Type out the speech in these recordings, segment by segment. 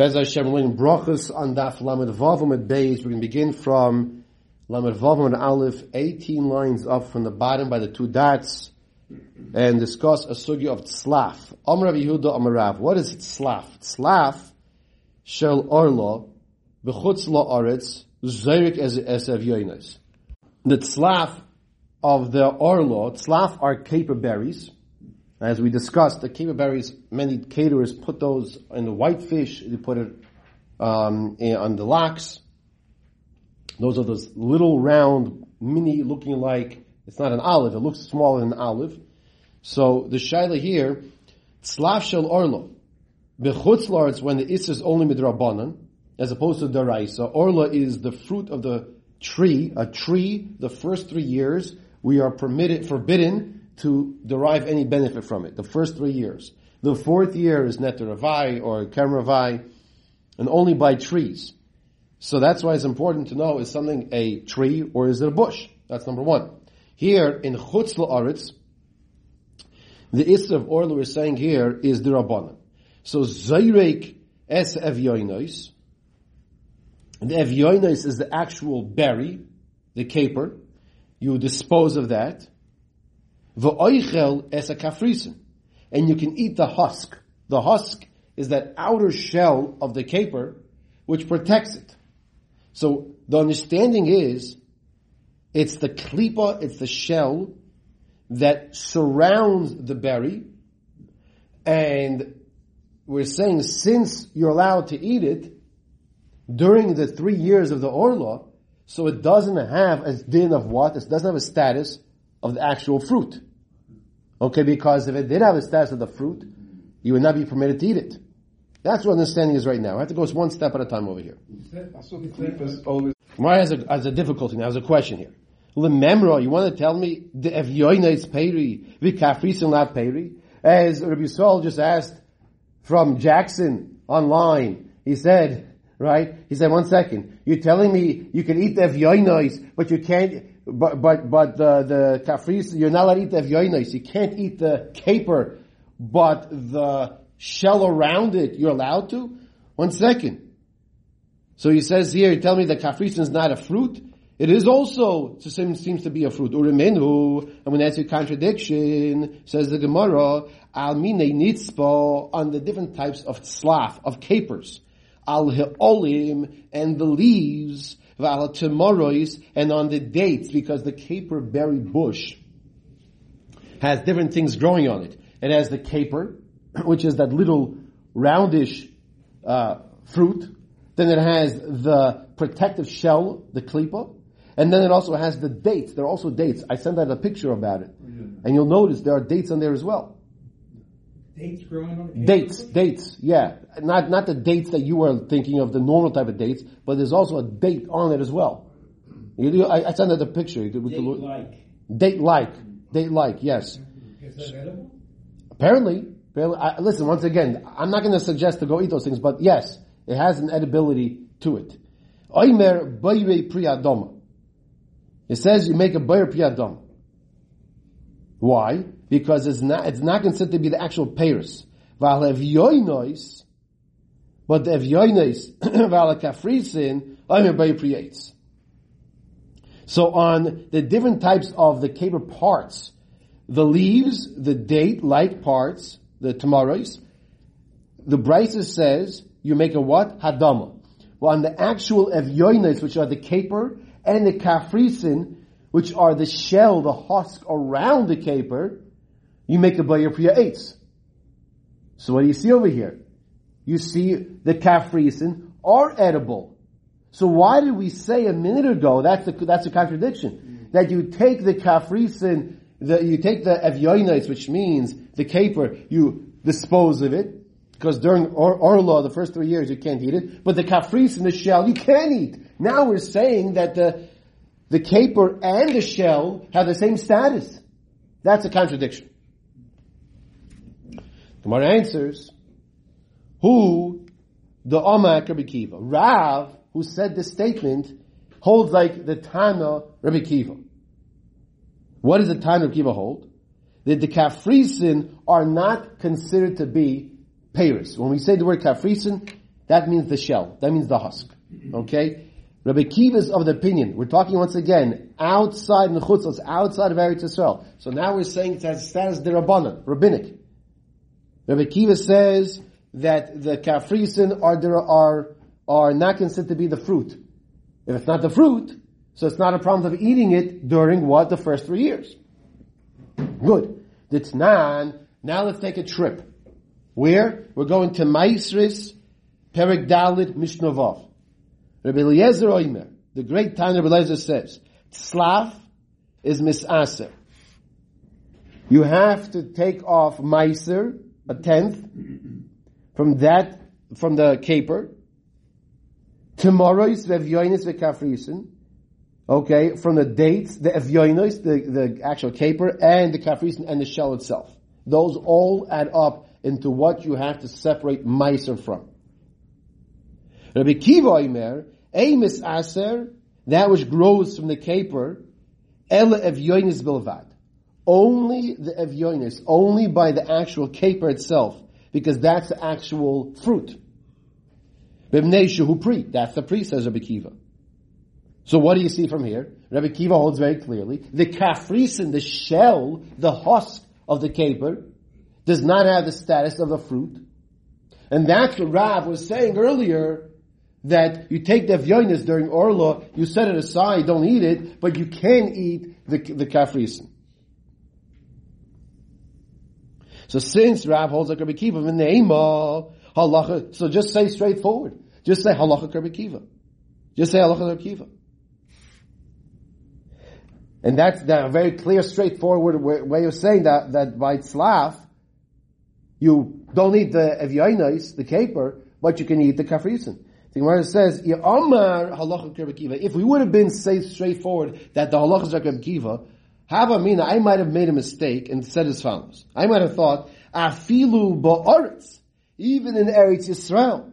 Bez Hashem, we're learning brachas on Daf Lamed Vavam at Beis. We're going to begin from Lamed Vavam and Aleph, 18 lines up from the bottom by the two dots, and discuss a sugi of tzlaf. Amr Rav Yehuda Amr Rav. What is tzlaf? Tzlaf shel orlo b'chutz lo aretz zayrik as esav yoinas. The tzlaf of the orlo, tzlaf are caper berries, as we discussed, the caper berries, many caterers put those in the white fish, they put it um, on the lox. Those are those little round, mini looking like, it's not an olive, it looks smaller than an olive. So the shaila here, tzlaf shel orlo. Bechutz it's when the is is only midrabanan, as opposed to daraisa. Orla is the fruit of the tree, a tree, the first three years, we are permitted, forbidden to derive any benefit from it. The first three years. The fourth year is netter avai or kerem and only by trees. So that's why it's important to know is something a tree or is it a bush? That's number one. Here in chutz la'aretz, the isra of Orla we're saying here is the rabbanon. So zayrek es evyoinos. The evyoinos is the actual berry, the caper. You dispose of that. V'oichel es a kafrisen. And you can eat the husk. The husk is that outer shell of the caper which protects it. So the understanding is it's the klipa, it's the shell that surrounds the berry and we're saying since you're allowed to eat it during the three years of the Orla, so it doesn't have a din of what? It doesn't have a status of the actual fruit. Okay, because if it did have a status of the fruit, you would not be permitted to eat it. That's what understanding is right now. I have to go one step at a time over here. Why has a, has a difficulty now? Has a question here. Lememro, you want to tell me the evyoina is peri, vikafris and not peri? As Rabbi Saul just asked from Jackson online, he said, right? He said, one second, you're telling me you can eat the evyoinos, but you can't, but but but the the you're not allowed to eat the evyoinos. You can't eat the caper, but the shell around it you're allowed to. One second. So he says here, you tell me the kafris is not a fruit. It is also it seems to be a fruit. Urimenu, and when that's a contradiction, says the Gemara, al mine nitzpo on the different types of tzlaf of capers, al heolim and the leaves tomorrows and on the dates because the caper berry bush has different things growing on it. It has the caper, which is that little roundish uh, fruit. Then it has the protective shell, the klipa. And then it also has the dates. There are also dates. I sent out a picture about it. And you'll notice there are dates on there as well. Dates growing on Dates, dates, yeah. Not, not the dates that you were thinking of, the normal type of dates, but there's also a date on it as well. You, I, I sent out a picture. Date like. Date like. Date like, yes. Is that edible? Apparently, apparently I, listen, once again, I'm not going to suggest to go eat those things, but yes, it has an edibility to it. Oimer bayre priyadoma. It says you make a bayre priyadoma. Why? Because it's not, it's not considered to be the actual Paris. Val evyoinois, but the evyoinois, val kafrisin, oimer creates. So on the different types of the caper parts, the leaves, the date-like parts, the tomorrows, the Brisa says you make a what? Hadama. Well, on the actual evyoinis, which are the caper, and the kafrisin, which are the shell, the husk around the caper, you make a bayir your eitz. So what do you see over here? You see the kafrisin are edible. So why did we say a minute ago, that's a, that's a contradiction, that you take the kafrisin, the, you take the evyoinis, which means the caper, you dispose of it, because during or, Orla, the first three years, you can't eat it, but the kafrisin, the shell, you can eat. Now we're saying that the, the caper and the shell have the same status. That's a contradiction. Gemara answers, who the Omak Rabbi Kiva, Rav, who said this statement, holds like the Tana Rabbi Kiva. What does the Tana Rabbi Kiva hold? That the kafrisin are not considered to be payers. When we say the word kafrisin, That means the shell. That means the husk. Okay? Rabbi Kiva is of the opinion. We're talking once again outside in the chutzos, outside of Eretz Yisrael. So now we're saying it has status derabbanan, rabbinic. Rabbi Kiva says that the kafrisin are are are not considered to be the fruit. If it's not the fruit, so it's not a problem of eating it during what the first three years. Good. Ditnan. Now let's take a trip. Where we're going to Maisris Perik Dalit Mishnovav. Rabbi Eliezer Oimer, the great Tana Rabbi Eliezer says, Tzlaf is misaser. You have to take off Meiser, a tenth, from that, from the caper. Tomorrow is Vevyoinis Vekafrisin. Okay, from the dates, the Evyoinis, the, the actual caper, and the Kafrisin, and the shell itself. Those all add up into what you have to separate Meiser from. Rabbi Kiva Oimer, Amos Aser, that which grows from the caper, Ela Evyoinis Bilvad. Only the Evyoinis, only by the actual caper itself, because that's the actual fruit. Bibnei Shehu Pri, that's the pri, says Rabbi Kiva. So what do you see from here? Rabbi Kiva holds very clearly, the kafrisin, the shell, the husk of the caper, does not have the status of a fruit. And that's what Rav was saying earlier, that you take the vyonis during Orla, you set it aside, don't eat it, but you can eat the, the kafrisin. So since Rav holds like Rabbi Kiva, V'neima, halacha, so just say straightforward. Just say halacha Rabbi Kiva. Just say halacha Rabbi Kiva. And that's the very clear, straightforward way of saying that, that by tzlaf, you don't eat the evyoinos, the caper, but you can eat the kafrisin. The Gemara says, If we would have been say straightforward that the halacha is Rabbi Kiva, Havamina, I mean, I might have made a mistake and said as follows. I might have thought, Afilu ba'aretz, even in Eretz Yisrael,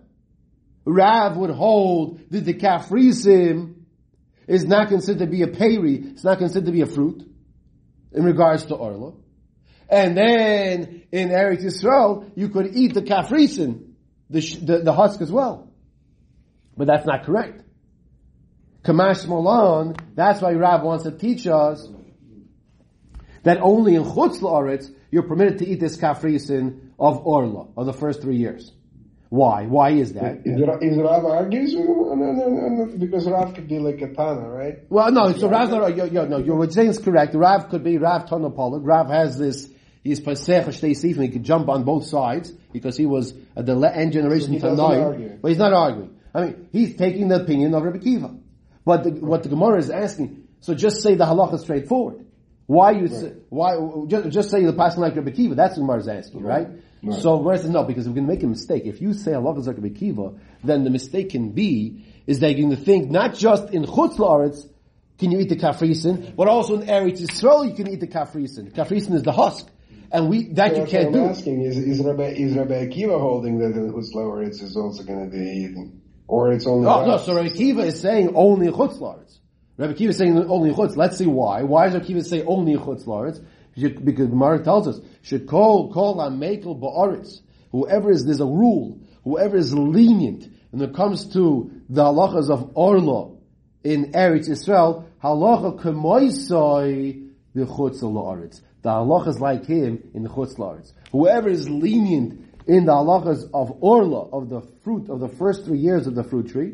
Rav would hold that the kafrisim is not considered to be a peri, it's not considered to be a fruit, in regards to Orla. And then, in Eretz Yisrael, you could eat the kafrisim, the, the, the husk as well. But that's not correct. Kamash Molan, that's why Rav wants to teach us that only in Chutz La'aretz you're permitted to eat this kafrisin of Orla, of the first three years. Why? Why is that? Is, is Rav argues? No, no, no, no, because Rav could be like a Tana, right? Well, no, so Rav, no, yo, yo, no, you're saying is correct. Rav could be Rav Tonopolik. Rav has this, he's Pesach Shtei Sifim, he could jump on both sides, because he was at the end generation so to. But he's not arguing. I mean, he's taking the opinion of Rabbi Kiva. But the, what the Gemara is asking, so just say the halacha is straightforward. Why you right. say, why, just, just say the passing like Rabbi Kiva, that's what Gemara is asking, right? right? So Gemara says no, because we're going to make a mistake. If you say halacha is like Rabbi Kiva, then the mistake can be, is that you're going to think not just in Chutz La'aretz, can you eat the kafrisin, but also in Eretz Yisrael you can eat the kafrisin. Kafrisin is the husk. And we, that so you can't I'm do. asking, is, is Rabbi, is Rabbi Akiva holding that in Chutz La'aretz is also going to be eating? Or it's only. Oh, no, so Rabbi Kiva is saying only chutz laretz. Rabbi Kiva is saying only chutz. Let's see why. Why does Rabbi Kiva say only chutz laretz? Because Gemara tells us, should call, call amekel ba'aretz. Whoever is, there's a rule, whoever is lenient when it comes to the halachas of Orla in Eretz Yisrael, halacha kemoisoi the chutz la'aretz. The halacha is like him in the chutz la'aretz. Whoever is lenient in the halachas of orla, of the fruit, of the first three years of the fruit tree,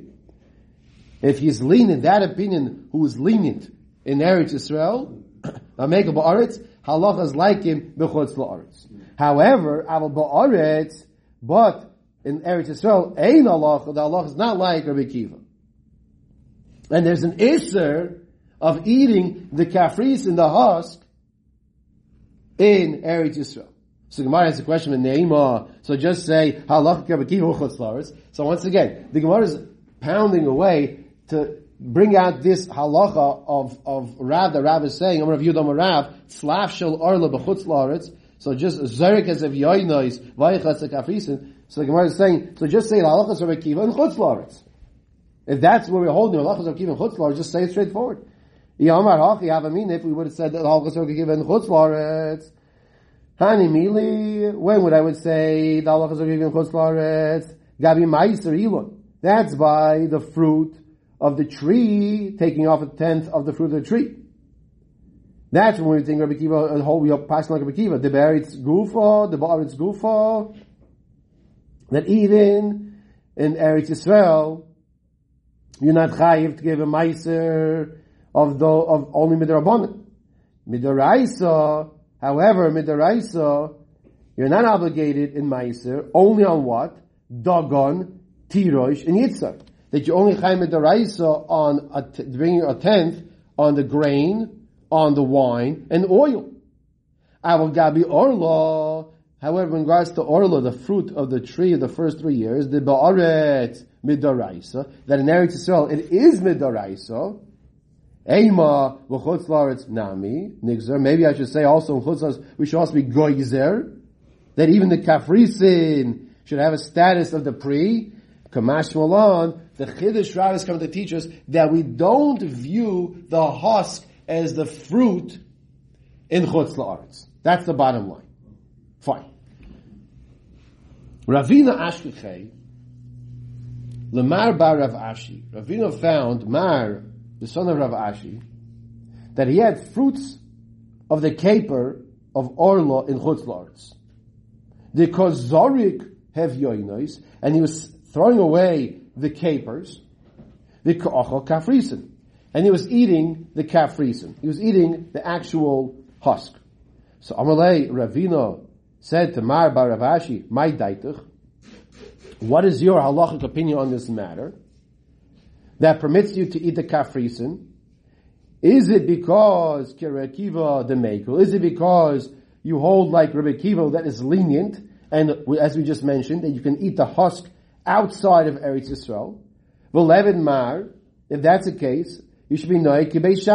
if he's lenient, that opinion, who is lenient in Eretz Yisrael, Ameka Ba'aretz, halachas like him, B'chutz La'aretz. However, Aval Ba'aretz, but in Eretz Yisrael, Ein halacha, the halacha is not like Rabbi Kiva. And there's an Isser of eating the kafris in the husk in Eretz Yisrael. So Gemara has a question in Neima. So just say halach So once again, the Gemara is pounding away to bring out this halacha of of Rav. The Rav is saying, "I'm Rav Yudam Rav slav shel arla b'chutz laaretz." So just zerik as if yoinois vayichatz kafisin. So the Gemara is saying, so just say halachas of Akiva and chutz laaretz. If that's where we're holding halachas of Akiva and chutz laaretz, just say it straightforward. Yamar hachi have a mean if we would have said that halachas of Akiva and chutz laaretz. Hani mili, when would I would say the halachas of are given chutz laaretz? Gabi Meiser Elon. That's by the fruit of the tree, taking off a tenth of the fruit of the tree. That's when we think Rabbi Kiva, a whole, we are passing like Rabbi Kiva. The Beretz Gufa, the Ba'aretz Gufa, that even in Eretz Yisrael, you're not chayiv to give a meiser of the, of only midrabanan. Midaraisa, however, midaraisa, you're not obligated in meiser only on what? Dagon, tirosh, and yitzhak. That you only chayiv midaraisa on a t- bringing a tenth on the grain, on the wine, and oil. Avol gabi orla, However, in regards to orla, the fruit of the tree of the first three years, the ba'aret midaraisa, that in Eretz Yisrael it is midaraisa. Eima v'chutz laaretz nami nigzer. Maybe I should say also in chutz we should also be goizer. That even the kafrisin should have a status of the pre. Kamash Malon, the Chiddush rabbis come to teach us that we don't view the husk as the fruit in chutz laaretz. That's the bottom line. Fine. Ravina Ashkechei, Lemar Bar Rav Ashi. Ravina found Mar, the son of Rav Ashi, that he had fruits of the caper of Orla in Chutz La'aretz. The Zorik have yoinois, and he was throwing away the capers, the Ka'achal Kafrisen. And he was eating the Kafrisen. He was eating the actual husk. So Amalei Ravino said to Mar Bar Rav my daitach, what is your halachic opinion on this matter that permits you to eat the kafrisen? Is it because Kirakiva the Mekel? Is it because you hold like Rabbi Kiva that is lenient, and as we just mentioned, that you can eat the husk outside of Eretz Yisrael? V'levin Mar, if that's the case, you should be Noik Beis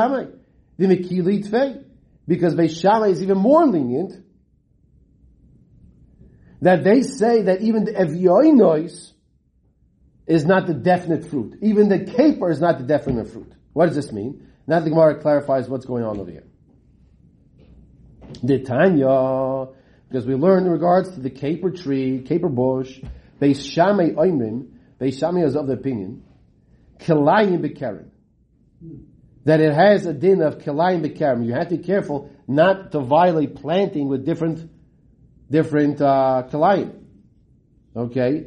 the Mekili Tfei, because Beis Shammai is even more lenient, that they say that even the Evyoinois is not the definite fruit. Even the caper is not the definite fruit. What does this mean? Now the Gemara clarifies what's going on over here. The Tanya, because we learned in regards to the caper tree, caper bush, Beis Shammai Oimrim, Beis Shammai is of the opinion, Kilayim Bekarim, that it has a din of Kilayim Bekarim. You have to be careful not to violate planting with different, different, uh, Kilayim. Okay?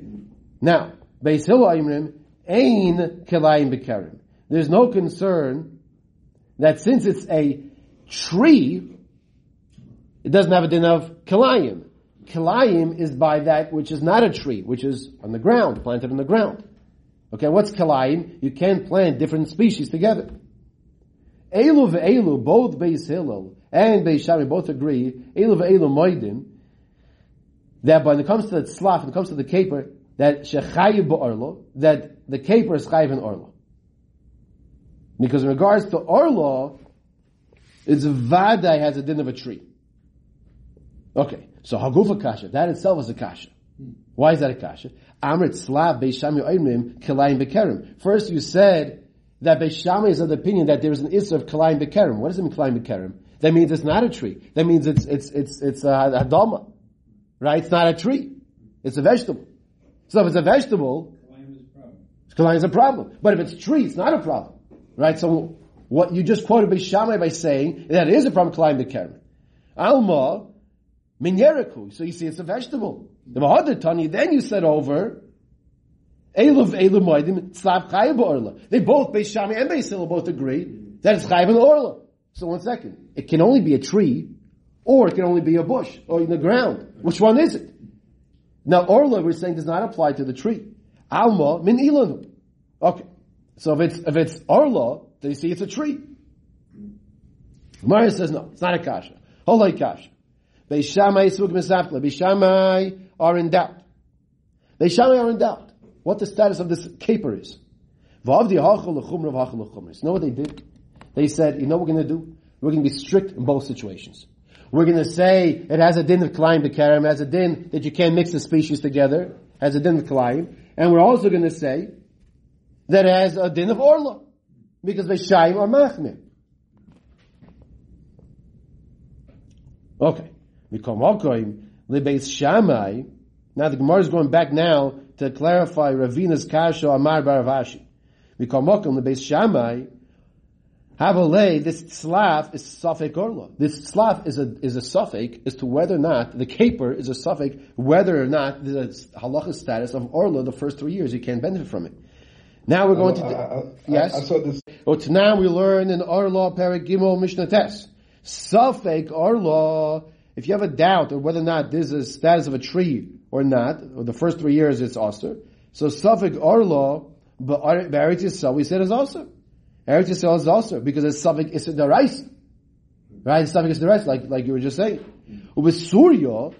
Now, Beis Hillel Oimrim, Ein Kilayim Bekarim. There's no concern that since it's a tree, it doesn't have a din of kilayim. Kilayim is by that which is not a tree, which is on the ground, planted on the ground. Okay, what's kilayim? You can't plant different species together. Elu ve'elu, both Beis Hillel and Beis Shammai both agree, Elu ve'elu moedim, that when it comes to the tzlaf, when it comes to the caper, that shechayiv ba'orlo, that the caper is chayiv in orlo. Because in regards to Orlo, it's Vadai has a din of a tree. Okay, so Hagufa Kasha, that itself is a Kasha. Why is that a Kasha? Amrit Slav Beis Shammai Oimrim Kilayim Bekerim. First you said that Beis Shammai is of the opinion that there is an Isra of Kilayim Bekerim. What does it mean Kilayim Bekerim? That means it's not a tree. That means it's, it's, it's, it's a, a doma. Right? It's not a tree. It's a vegetable. So if it's a vegetable, Kilayim is a problem. But if it's a tree, it's not a problem. Right? So what you just quoted by Shammai by saying that it is a problem Kilayim Bekerim. Alma, Minyeriku. So you see it's a vegetable. The Mahadar Tani, then you said over, Eluv Elu Moedim, Tzlav Chayim Orla. They both, Beis Shammai and Beis Hillel both agree that it's Chayim and Orla. So one second. It can only be a tree, or it can only be a bush, or in the ground. Which one is it? Now Orla, we're saying, does not apply to the tree. Alma Min Ilanu. Okay. So if it's, if it's Orla, then you see it's a tree. Gemara says no, it's not a kasha. Holoi kasha. Beis Shammai Suk Mesafle. Beis Shammai are in doubt. Beis Shammai are in doubt. What the status of this caper is. You know what they did? They said, you know what we're going to do? We're going to be strict in both situations. We're going to say it has a din of Klein Bekarim, has a din that you can't mix the species together, has a din of Klein, and we're also going to say that it has a din of Orla, because Beishayim are Machmir. Okay. Mikom Okoim, Libeis Shammai. Now the Gemara is going back now to to clarify Ravina's Kasha Amar Baravashi. Mikamokum the Beis Shammai, Habalei, this slaf is Safek Orla. This slaf is a, is a suffix as to whether or not, the caper is a suffix, whether or not the halacha status of Orla the first three years, you can't benefit from it. Now we're going to, uh, uh, uh, I, I, yes? I, I saw this. But now we learn in Orla Perik Gimel Mishnah Tes. Safek Orla, if you have a doubt of whether or not this is status of a tree or not, or the first three years it's Aser. So Orla, but Eretz Yisrael we said is Aser. Eretz Yisrael is also because it's Safik Issa Daraisa. Right? It's Safik Issa Daraisa, like, like you were just saying. Mm. With Surya,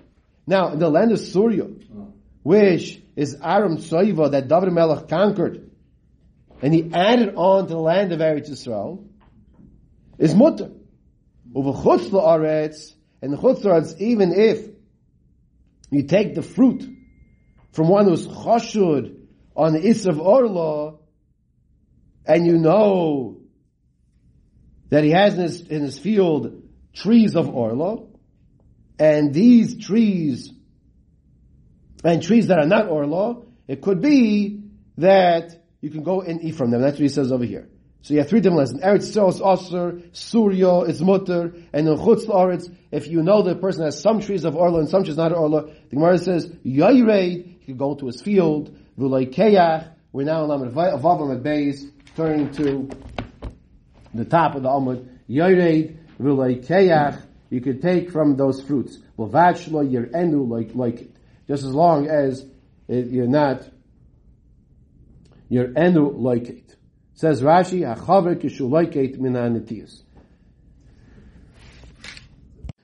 now in the land of Surya, oh. which is Aram Tsoiva that David Melech conquered, and he added on to the land of Eretz Yisrael, is Mutter. Over Chutz La'aretz, and the Chutz even if you take the fruit from one who's chashud on the Issa of Orla, and you know that he has in his, in his field trees of Orla, and these trees, and trees that are not Orla, it could be that you can go and eat from them. That's what he says over here. So you have three different lessons. Eretz Yisrael is Aser, Surya is Mutter, and in Chutz La'aretz, if you know the person has some trees of Orla and some trees not Orla, the Gemara says, Yairei, he could go to his field, V'loi we're now in Lamed Vavam at Beis, turning to the top of the Amud, Yored V'loi Keyach, you could take from those fruits. L'vachlo yer enu like, like it. Just as long as it, you're not, you're enu like it. Says Rashi, Hachaver kishu like it minanitiyas.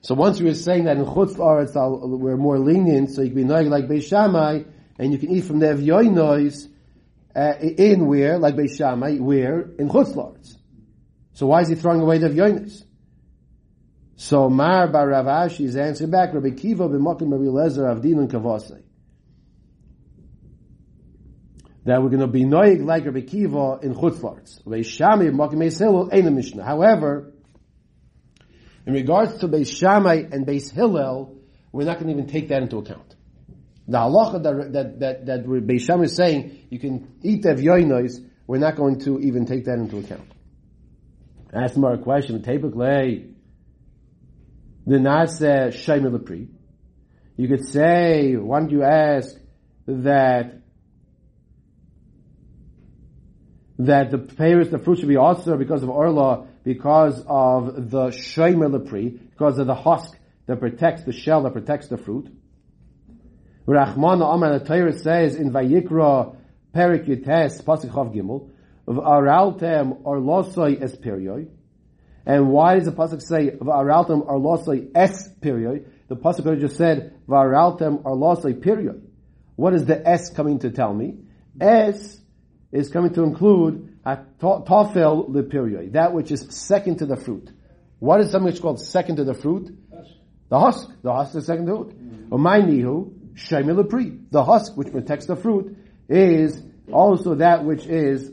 So once we were saying that in Chutz La'aretz we're more lenient, so you can be noig like Beis Shammai, and you can eat from the Evyoinois, uh, in where, like Beis Shammai, where? In Chutz La'aretz. So why is he throwing away the Evyonis? So Mar Bar Rav Ashi is answering back, Rabbi Kiva b'mokim Rabbi Lezer Avdin and Kavase. That we're going to be noig like Rabbi Kiva in Chutz La'aretz. Rabbi Shammai b'mokim Beis ain't a Mishnah. However, in regards to Beis Shammai and Beis Hillel, we're not going to even take that into account. The halacha that that that, that Beis Shammai is saying you can eat the evyoinos, we're not going to even take that into account. Ask more a question. Typically, the shaymer lepri. You could say, why don't you ask that that the payers, the fruit should be also because of orla, because of the shaymer lepri, because of the husk that protects the shell that protects the fruit. Rachmana Amar the Torah says in Vayikra Perik Yutes Pasuk Chav Gimel V'araltem or losoi es period. And why does the pasuk say V'araltem or losoi es period? The pasuk just said V'araltem or losoi period. What is the s coming to tell me? S is coming to include a tofel the that which is second to the fruit. What is something which is called second to the fruit? The husk. The husk is second to the fruit. Mm-hmm. it. Umaynihu shemilapri. The husk which protects the fruit is also that which is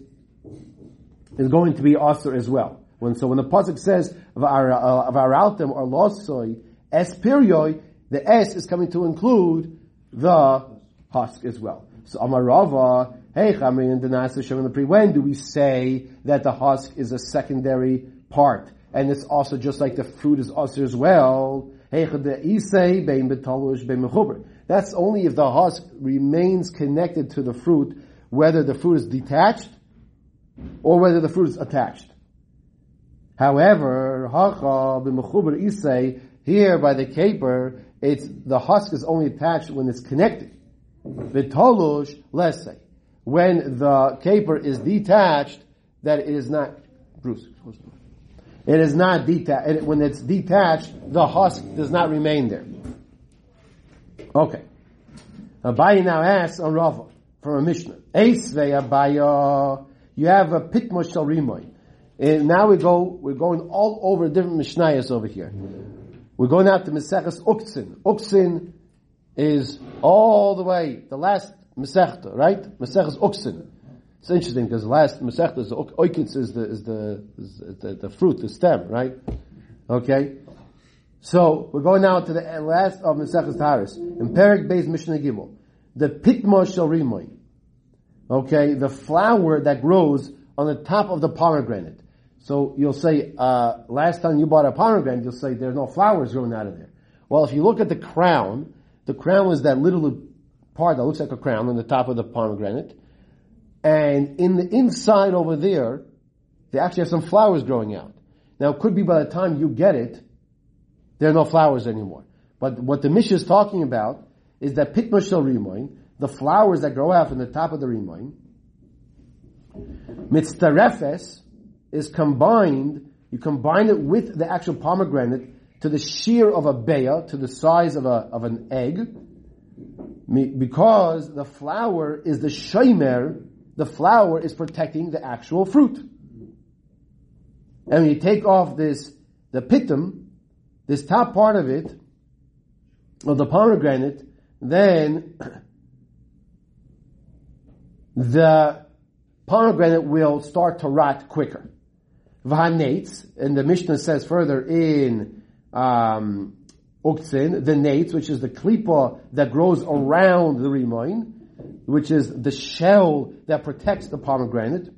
is going to be aser as well. When so when the pasuk says varaltem uh, or losoi es period, the s is coming to include the husk as well. So Amarava, hey Chamin the Nasa Shemilapri. When do we say that the husk is a secondary part? And it's also just like the fruit is aser as well. That's only if the husk remains connected to the fruit, whether the fruit is detached or whether the fruit is attached. However, here by the caper, it's the husk is only attached when it's connected. Vitolush, say, when the caper is detached, that it is not. Bruce, it is not detached. When it's detached, the husk does not remain there. Okay. Abaye now asks on Rava from a Mishnah. Eisvei Abaye, you have a pitmo shel rimoy. And now we go, we're going all over different Mishnayos over here. We're going out to Meseches Uktzin. Uktzin is all the way, the last Mesechta, right? Meseches Uktzin. It's interesting because the last Masechta is oikitz is the is the the, the fruit, the stem, right? Okay. So we're going now to the last of Maseches Taharis in Perik Beis Mishnah Gimel. The pitma shel okay, the flower that grows on the top of the pomegranate. So you'll say, uh, last time you bought a pomegranate, you'll say there's no flowers growing out of there. Well, if you look at the crown, the crown is that little part that looks like a crown on the top of the pomegranate. And in the inside over there, they actually have some flowers growing out. Now it could be by the time you get it, there are no flowers anymore. But what the Mishnah is talking about is that pitmashal rimoin, the flowers that grow out from the top of the rimoin, mitztarefes is combined, you combine it with the actual pomegranate to the shear of a beya, to the size of a, of an egg, because the flower is the shomer, the flower is protecting the actual fruit. And when you take off this, the pitum, this top part of it, of the pomegranate, then the pomegranate will start to rot quicker. V'hanates, and the Mishnah says further in um, the nates, which is the klipa that grows around the rimoin, which is the shell that protects the pomegranate,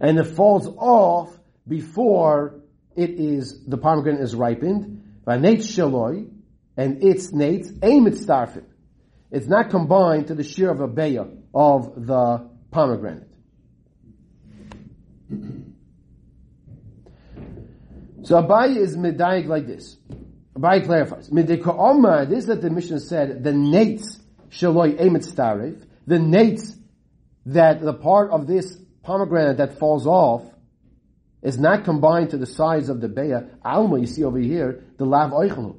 and it falls off before it is the pomegranate is ripened. V'hanate shaloi, and its nates aim it starfin. It's not combined to the shear of a beya of the pomegranate. So Abaye is medayik like this. Abaye clarifies. Midika Omar, that the Mishnah said, the nates shaloi emet starif, the nates that the part of this pomegranate that falls off is not combined to the size of the beya. Alma, you see over here, the lav oichelu.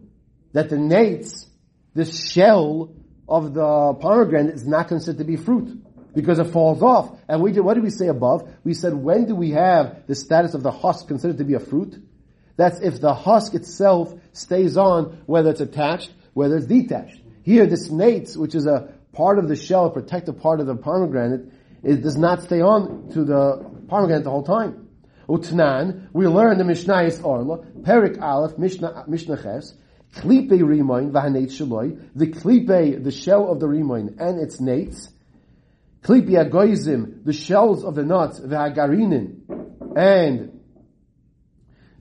That the nates, this shell of the pomegranate is not considered to be fruit because it falls off. And we did, what did we say above? We said when do we have the status of the husk considered to be a fruit? That's if the husk itself stays on, whether it's attached, whether it's detached. Here, this nates, which is a part of the shell, a protective part of the pomegranate, it does not stay on to the pomegranate the whole time. Utnan, we learn the Mishnah is Orla, Perik Aleph, Mishnah, Ches, Klipe Rimoin, Vahanate Shaloi, the Klipe, the shell of the Rimoin, and its nates, Klipe Agoizim, the shells of the nuts, Vahagarinin, and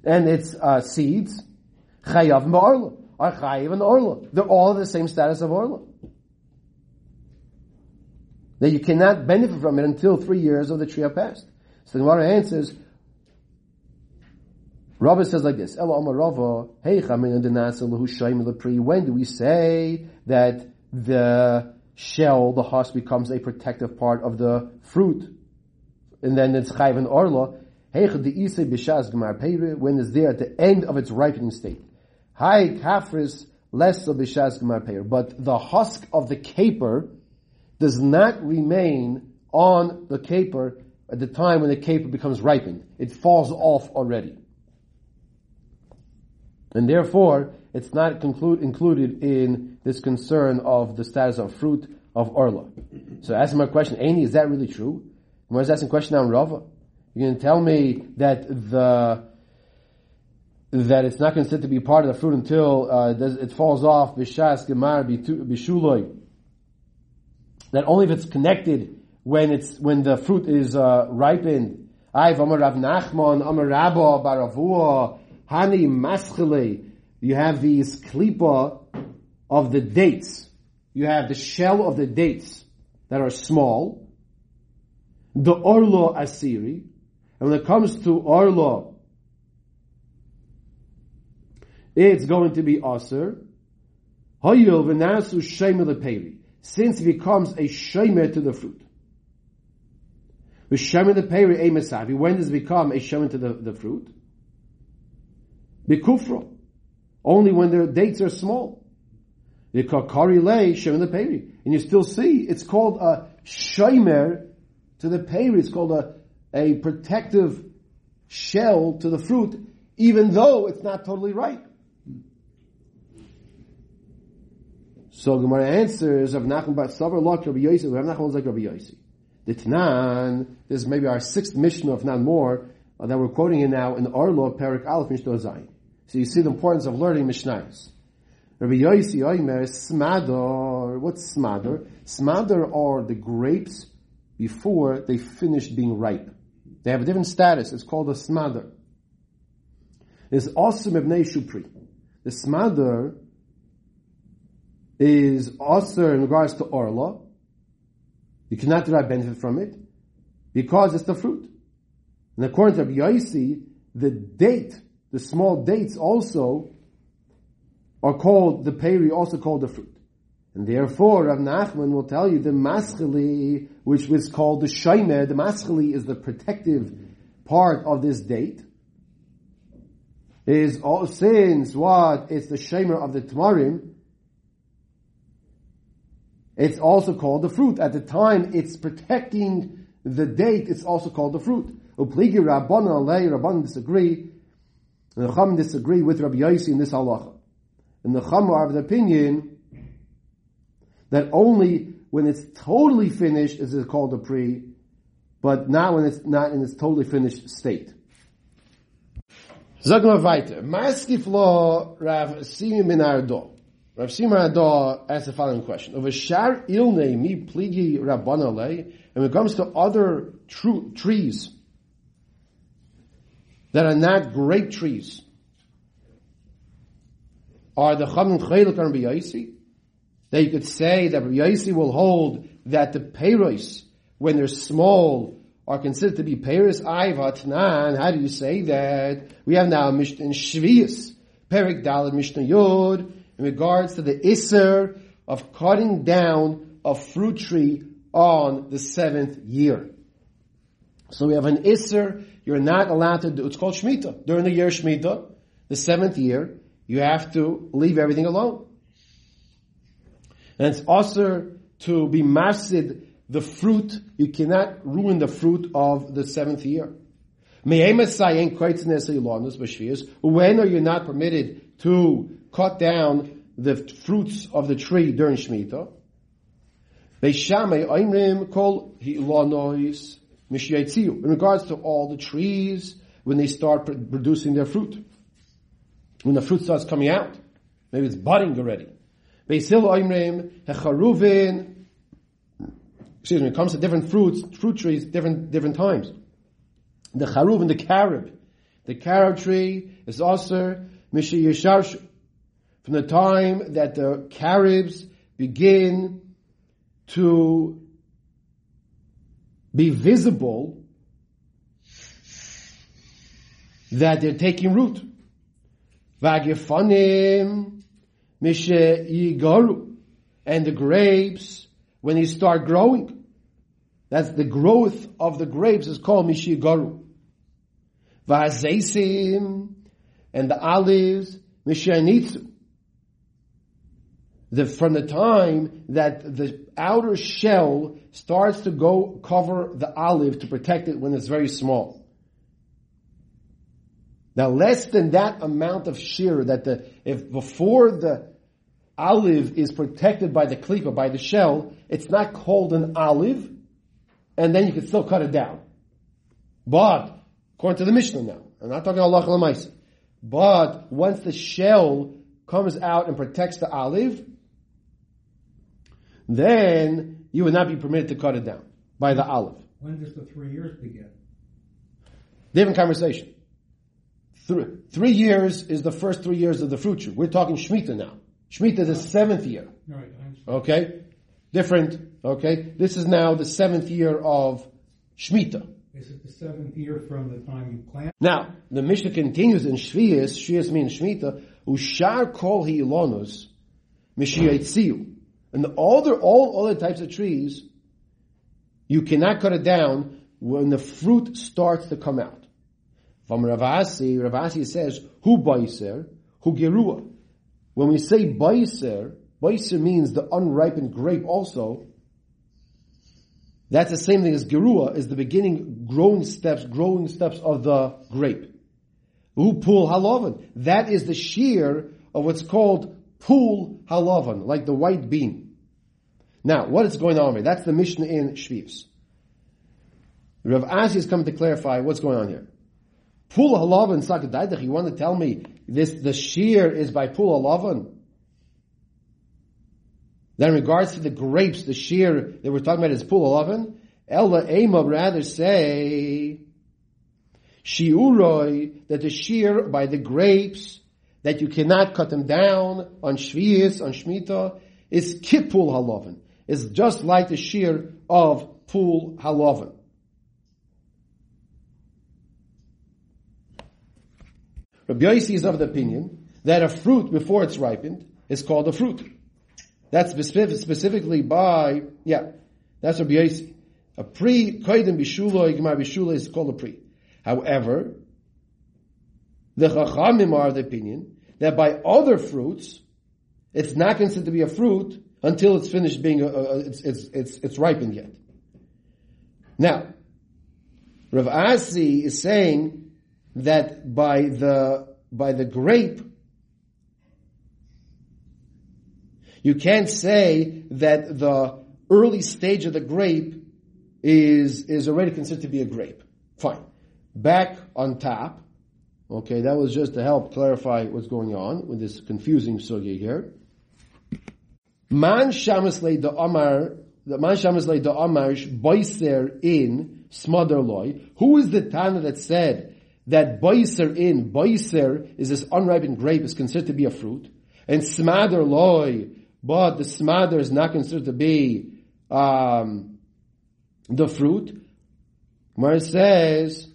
and its uh, seeds, chayav and orla, are chayav and orla. They're all the same status of orla. That you cannot benefit from it until three years of the tree have passed. So the Gemara answers, Rabbi says like this, Ela Rava, When do we say that the shell, the husk, becomes a protective part of the fruit? And then it's Chayv and Orla when it's there at the end of its ripening state. Hi kafris less of bishas gemar But the husk of the caper does not remain on the caper at the time when the caper becomes ripened. It falls off already. And therefore, it's not included in this concern of the status of fruit of Orla. So asking my question, Aini, is that really true? I was asking question on Rava. You're going to tell me that the that it's not considered to be part of the fruit until uh, it falls off. That only if it's connected when it's when the fruit is uh, ripened. I've Amar Rav Nachman, Amar Rabba Baravua, Hani Maschele. You have these klipa of the dates. You have the shell of the dates that are small. The orlo asiri, and when it comes to our law, it's going to be aser. Since it becomes a shemer to the fruit. When does it become a shemer to the, the fruit? Bikufra. Only when their dates are small. V'kakari lei shemer leperi. And you still see, it's called a shemer to the peri. It's called a a protective shell to the fruit, even though it's not totally ripe. So Gemara answers of Nachman Bat Savar Lok Rabbi Yossi. Rabbi Nachman was like Rabbi Yossi. The Tanan, this is maybe our sixth Mishnah, if not more, uh, that we're quoting in now in our law, Perik Aleph Mishnah Zayin. So you see the importance of learning Mishnahs. Rabbi Yossi Oimer Smador. What's smader? Smader are the grapes before they finish being ripe. They have a different status. It's called a smader. It's awesome ibnei shupri. The smader is also in regards to orla. You cannot derive benefit from it because it's the fruit. And according to Yossi, the date, the small dates also are called the peri, also called the fruit. And therefore, Rav Nachman will tell you the mascheli, which was called the shaimer, the mascheli is the protective part of this date, is all, since what? It's the shaimer of the tamarim, it's also called the fruit. At the time it's protecting the date, it's also called the fruit. Upligi Rabban Alei, Rabban disagree, and the Chum disagree with Rabbi Yossi in this halacha. And the Chum are of the opinion that only when it's totally finished is it called a pre, but not when it's not in its totally finished state. Wir weiter. Maskif law Rav Simi min Ardo. Rav Simi Ardo asks the following question. A shar ilne mi pligi rabbanale, and when it comes to other tru- trees that are not great trees, are the Chum and Chaylik on That you could say that Rabbi will hold that the Peiros, when they're small, are considered to be Peiros Aivatnan. How do you say that? We have now Mishnah in Shvius, Perik Dalet Mishnah Yod, in regards to the Isser of cutting down a fruit tree on the seventh year. So we have an Isser, you're not allowed to do, it's called Shemitah. During the year Shemitah, the seventh year, you have to leave everything alone. And it's also to be masid the fruit, you cannot ruin the fruit of the seventh year. When are you not permitted to cut down the fruits of the tree during Shemitah? In regards to all the trees, when they start producing their fruit when the fruit starts coming out. Maybe it's budding already. Beisil oimrim, hecharuvin, excuse me, it comes to different fruits, fruit trees, different, different times. The charuv and the carob. The carob tree is also Mishi. From the time that the carobs begin to be visible, that they're taking root. Vagifanim, Mishe Yigaru. And the grapes, when they start growing, that's the growth of the grapes is called Mishe Yigaru. Vazesim, and the olives, Mishe The, from the time that the outer shell starts to go cover the olive to protect it when it's very small. Now less than that amount of shear that the, if before the olive is protected by the klipa, by the shell, it's not called an olive, and then you can still cut it down. But, according to the Mishnah now, I'm not talking Allah Lamaisa, but once the shell comes out and protects the olive, then you would not be permitted to cut it down by the olive. When does the three years begin? Different conversation. Three, three years is the first three years of the fruit tree. We're talking Shemitah now. Shemitah is the seventh year. Right, Okay? Different. Okay? This is now the seventh year of Shemitah. Is it the seventh year from the time you plant? Now, the Mishnah continues in Shvias, Shvias means Shemitah, Ushar kol hi'ilonus, Mishiyaitziu. And all the, all other types of trees, you cannot cut it down when the fruit starts to come out. From Rav Asi, Ravasi says, Hu baiser, hu gerua. When we say baiser, baiser means the unripened grape also. That's the same thing as gerua, is the beginning growing steps, growing steps of the grape. Hu pul halavan. That is the shear of what's called pul halavan, like the white bean. Now, what is going on here? That's the Mishnah in Shvius. Rav Asi is coming to clarify what's going on here. Pul halavan sakadaydach. You want to tell me this? The shear is by pul halavan. Then in regards to the grapes, the shear that we're talking about is pul halavan, Ella Ema rather say, Shiuroi, that the shear by the grapes, that you cannot cut them down on Shvius, on Shemitah, is Kipul Halavan. It's just like the shear of Pool Halavan. Rabbi Yossi is of the opinion that a fruit before it's ripened is called a fruit. That's specifically by, yeah, that's Rabbi Yossi. A pre, koidim bishula, igmar bishula is called a pre. However, the chachamim are of the opinion that by other fruits, it's not considered to be a fruit until it's finished being, a, a, it's, it's, it's, it's ripened yet. Now, Rav Asi is saying that by the, by the grape, you can't say that the early stage of the grape is, is already considered to be a grape. Fine. Back on top, okay, that was just to help clarify what's going on with this confusing sugya here. Man shamas the amar, the man shamas the amar boiser in smother loy. Who is the Tana that said that boiser in, boiser is this unripened grape is considered to be a fruit, and smother loy, but the smother is not considered to be um, the fruit. It says,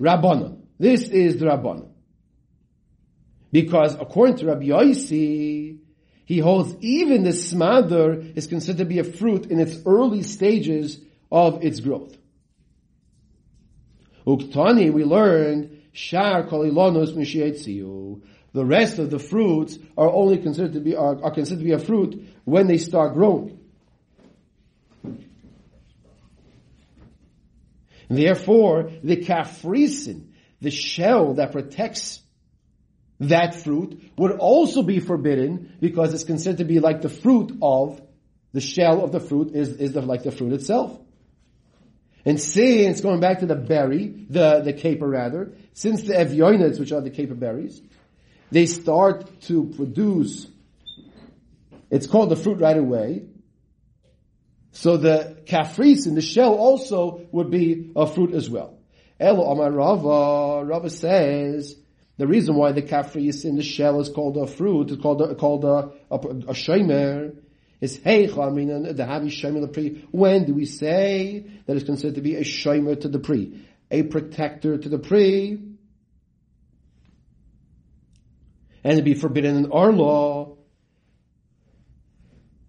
Rabbanon. This is the Rabbanon. Because according to Rabbi Yossi, he holds even the smadr is considered to be a fruit in its early stages of its growth. Uktani, we learned, Shar kolilonos mishietziu. The rest of the fruits are only considered to be, are, are considered to be a fruit when they start growing. Therefore, the kafrisin, the shell that protects that fruit, would also be forbidden because it's considered to be like the fruit of, the shell of the fruit is, is the, like the fruit itself. And since, going back to the berry, the, the caper rather, since the evyoinets, which are the caper berries, they start to produce, it's called the fruit right away, so the kafrisin, the shell also would be a fruit as well. Elo Amar Rava, Rava says, the reason why the kafrisin, the shell is called a fruit, is called a, called a, a, a shemer, is heicha, I the havi shemer the pre. When do we say that it's considered to be a shemer to the pre? A protector to the pre? And to be forbidden in our law,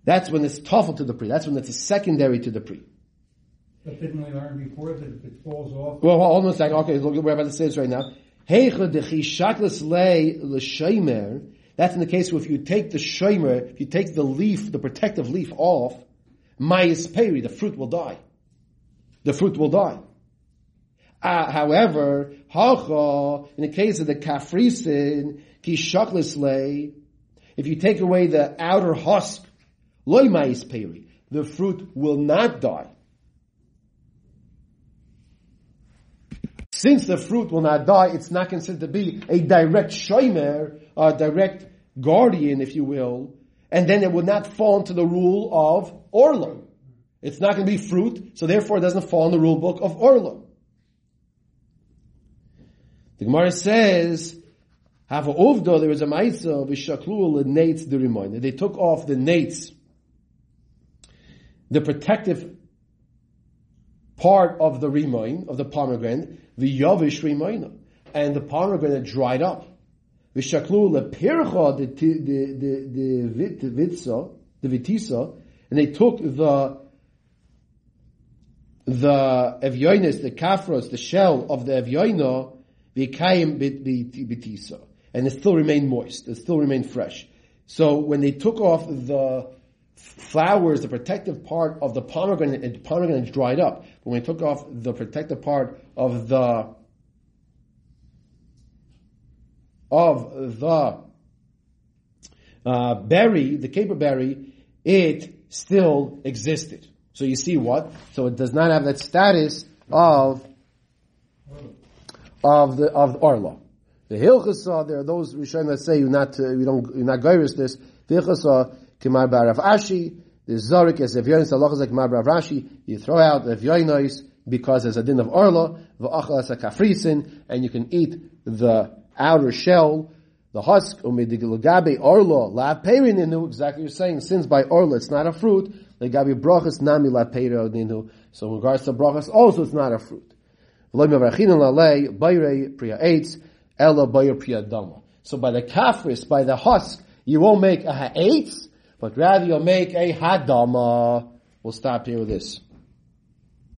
that's when it's tougher to the pre. That's when it's a secondary to the pre. But didn't we learn before that if it falls off? Well, hold on a second. Okay, look I'm about to say this right now. That's in the case where if you take the shomer, if you take the leaf, the protective leaf off, mayis peri, the fruit will die. The fruit will die. Uh, however, hacha, in the case of the kafrisin, ki if you take away the outer husk Loy ma'is peri. The fruit will not die. Since the fruit will not die, it's not considered to be a direct shomer, a direct guardian, if you will, and then it would not fall into the rule of orla. It's not going to be fruit, so therefore it doesn't fall in the rule book of orla. The Gemara says, have a uvda, there was a ma'isa, v'shaklu nates the reminder. They took off the nates the protective part of the rimoin, of the pomegranate, the yavish rimoina, and the pomegranate dried up. V'shaklu lepircha the the the the the vitisa, and they took the the evyonis, the kafros, the shell of the evyoina, v'kayim bitisa, and it still remained moist, it still remained fresh. So when they took off the flowers, the protective part of the pomegranate, and pomegranate dried up. But when they took off the protective part of the of the uh, berry, the caper berry, it still existed. So you see what? So it does not have that status of of the of orla. The hilchasa, there are those Rishonim that say you not uh, you don't you're not gyrus this. The hilchasa Kimar Barav Ashi, the Zorik as Evyonis Allah is like Kimar Barav Rashi, you throw out Evyonis because there's a din of Orla, V'achal as a kafrisin, and you can eat the outer shell, the husk, umidigilugabe Orla, la perininu, exactly you're saying, since by Orla it's not a fruit, legabi brachas nami la ninu. So in regards to brachas, also it's not a fruit. So by the kafris, by the husk, you won't make a ha'etz, but rather you'll make a hadama. We'll stop here with this.